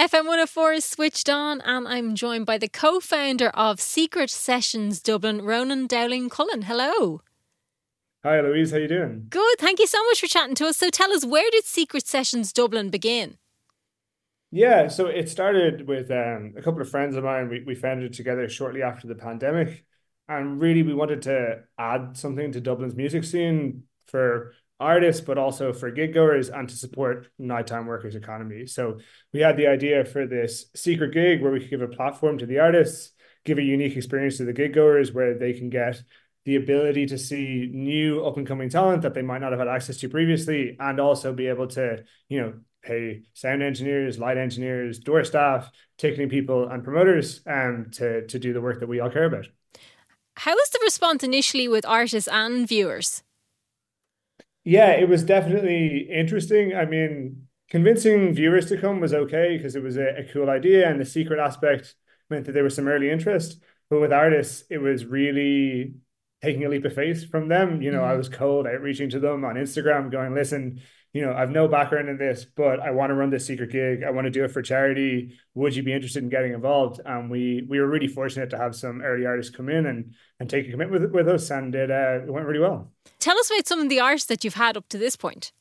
FM 104 is switched on, and I'm joined by the co founder of Secret Sessions Dublin, Ronan Dowling Cullen. Hello. Hi, Louise. How you doing? Good. Thank you so much for chatting to us. So, tell us, where did Secret Sessions Dublin begin? Yeah, so it started with um, a couple of friends of mine. We, we founded it together shortly after the pandemic. And really, we wanted to add something to Dublin's music scene for artists, but also for gig goers and to support nighttime workers' economy. So we had the idea for this secret gig where we could give a platform to the artists, give a unique experience to the gig goers where they can get the ability to see new up and coming talent that they might not have had access to previously, and also be able to, you know, pay sound engineers, light engineers, door staff, ticketing people, and promoters um, to, to do the work that we all care about. How was the response initially with artists and viewers? Yeah, it was definitely interesting. I mean, convincing viewers to come was okay because it was a, a, cool idea, and the secret aspect meant that there was some early interest. But with artists, it was really taking a leap of faith from them. You know, mm-hmm. I was cold outreaching to them on Instagram, going, "Listen, you know, I've no background in this, but I want to run this secret gig. I want to do it for charity. Would you be interested in getting involved?" And we we were really fortunate to have some early artists come in and and take a commitment with, with us, and it, uh, it went really well. Tell us about some of the artists that you've had up to this point.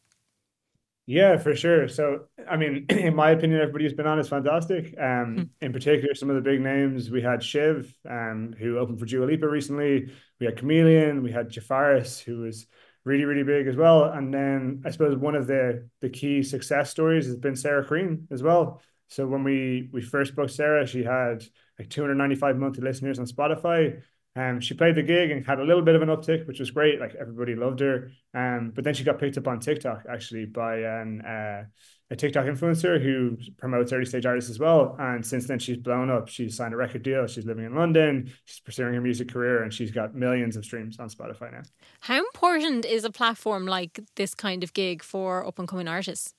Yeah, for sure. So, I mean, in my opinion, everybody who's been on is fantastic. Um, hmm. in particular, some of the big names we had Shiv, um, who opened for Dua Lipa recently. We had Chameleon. We had Jafaris, who was really, really big as well. And then I suppose one of the the key success stories has been Sarah Crean as well. So when we we first booked Sarah, she had like 295 monthly listeners on Spotify. Um, she played the gig and had a little bit of an uptick, which was great. Like everybody loved her. Um, but then she got picked up on TikTok actually by an uh, a TikTok influencer who promotes early stage artists as well. And since then, she's blown up. She's signed a record deal. She's living in London. She's pursuing her music career, and she's got millions of streams on Spotify now. How important is a platform like this kind of gig for up and coming artists?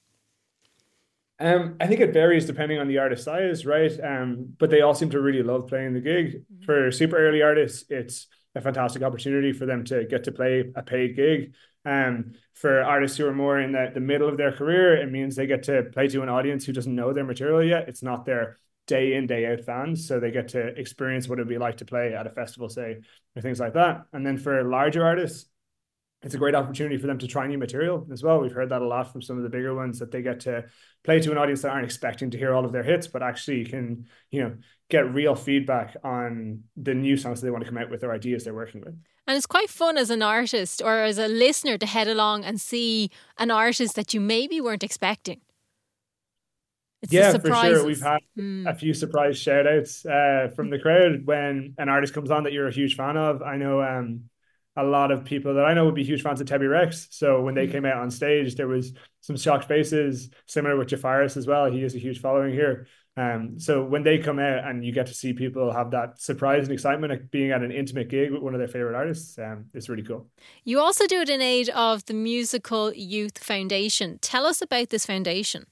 Um, I think it varies depending on the artist size, right? Um, but they all seem to really love playing the gig. Mm-hmm. For super early artists, it's a fantastic opportunity for them to get to play a paid gig. Um, for artists who are more in the, the middle of their career, it means they get to play to an audience who doesn't know their material yet. It's not their day in, day out fans. So they get to experience what it'd be like to play at a festival, say, or things like that. And then for larger artists, it's a great opportunity for them to try new material as well. We've heard that a lot from some of the bigger ones that they get to play to an audience that aren't expecting to hear all of their hits, but actually can, you know, get real feedback on the new songs that they want to come out with or ideas they're working with. And it's quite fun as an artist or as a listener to head along and see an artist that you maybe weren't expecting. It's yeah, for sure. We've had mm. a few surprise shout outs uh, from the crowd when an artist comes on that you're a huge fan of. I know um, a lot of people that I know would be huge fans of Tebi Rex. So when they mm. came out on stage, there was some shocked faces, similar with Jafaris as well. He has a huge following here. Um, so when they come out and you get to see people have that surprise and excitement of being at an intimate gig with one of their favorite artists, um, it's really cool. You also do it in aid of the Musical Youth Foundation. Tell us about this foundation.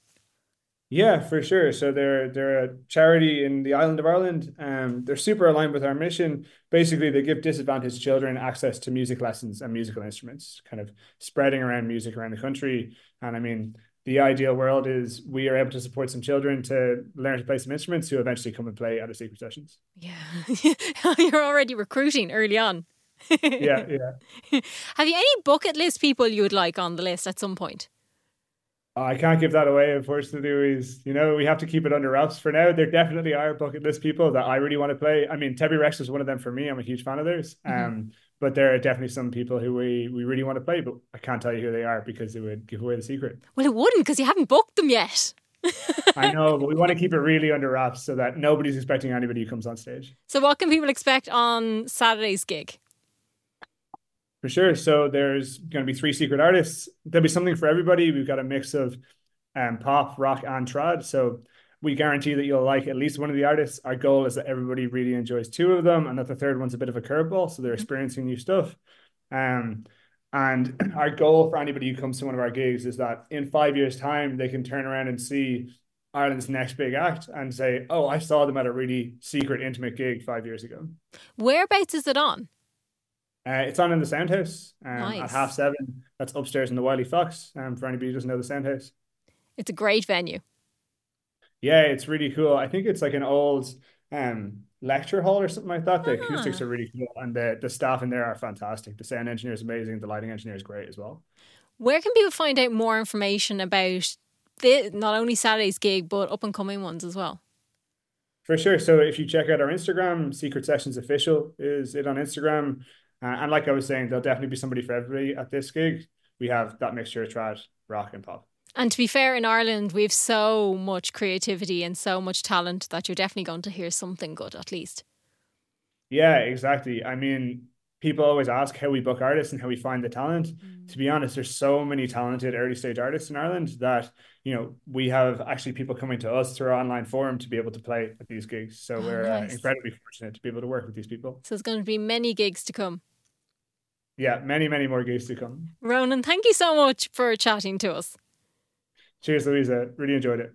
Yeah, for sure. So they're they're a charity in the island of Ireland. Um, they're super aligned with our mission. Basically, they give disadvantaged children access to music lessons and musical instruments, kind of spreading around music around the country. And I mean, the ideal world is we are able to support some children to learn to play some instruments who eventually come and play at our secret sessions. Yeah, you're already recruiting early on. yeah, yeah. Have you any bucket list people you would like on the list at some point? I can't give that away, unfortunately. Is you know we have to keep it under wraps for now. There definitely are bucket list people that I really want to play. I mean, Tebi Rex is one of them for me. I'm a huge fan of theirs. Mm-hmm. Um, but there are definitely some people who we we really want to play, but I can't tell you who they are because it would give away the secret. Well, it wouldn't because you haven't booked them yet. I know, but we want to keep it really under wraps so that nobody's expecting anybody who comes on stage. So, what can people expect on Saturday's gig? For sure. So there's going to be three secret artists. There'll be something for everybody. We've got a mix of um, pop, rock, and trad. So we guarantee that you'll like at least one of the artists. Our goal is that everybody really enjoys two of them, and that the third one's a bit of a curveball, so they're mm-hmm. experiencing new stuff. Um, and our goal for anybody who comes to one of our gigs is that in five years' time, they can turn around and see Ireland's next big act and say, "Oh, I saw them at a really secret, intimate gig five years ago." Whereabouts is it on? Uh, it's on in the Soundhouse um, nice. at half seven. That's upstairs in the Wiley Fox. Um, for anybody who doesn't know the Soundhouse, it's a great venue. Yeah, it's really cool. I think it's like an old um lecture hall or something like that. The Ah. acoustics are really cool, and the the staff in there are fantastic. The sound engineer is amazing. The lighting engineer is great as well. Where can people find out more information about the, not only Saturday's gig, but up and coming ones as well? For sure. So if you check out our Instagram, Secret Sessions Official is it on Instagram. Uh, and like I was saying, there'll definitely be somebody for everybody at this gig. We have that mixture of trad, rock, and pop. And to be fair, in Ireland, we have so much creativity and so much talent that you're definitely going to hear something good at least. Yeah, exactly. I mean, people always ask how we book artists and how we find the talent. Mm. To be honest, there's so many talented early stage artists in Ireland that, you know, we have actually people coming to us through our online forum to be able to play at these gigs. So oh, we're uh, nice. uh, incredibly fortunate to be able to work with these people. So there's going to be many gigs to come. Yeah, many, many more gigs to come. Ronan, thank you so much for chatting to us. Cheers, Louisa. Really enjoyed it.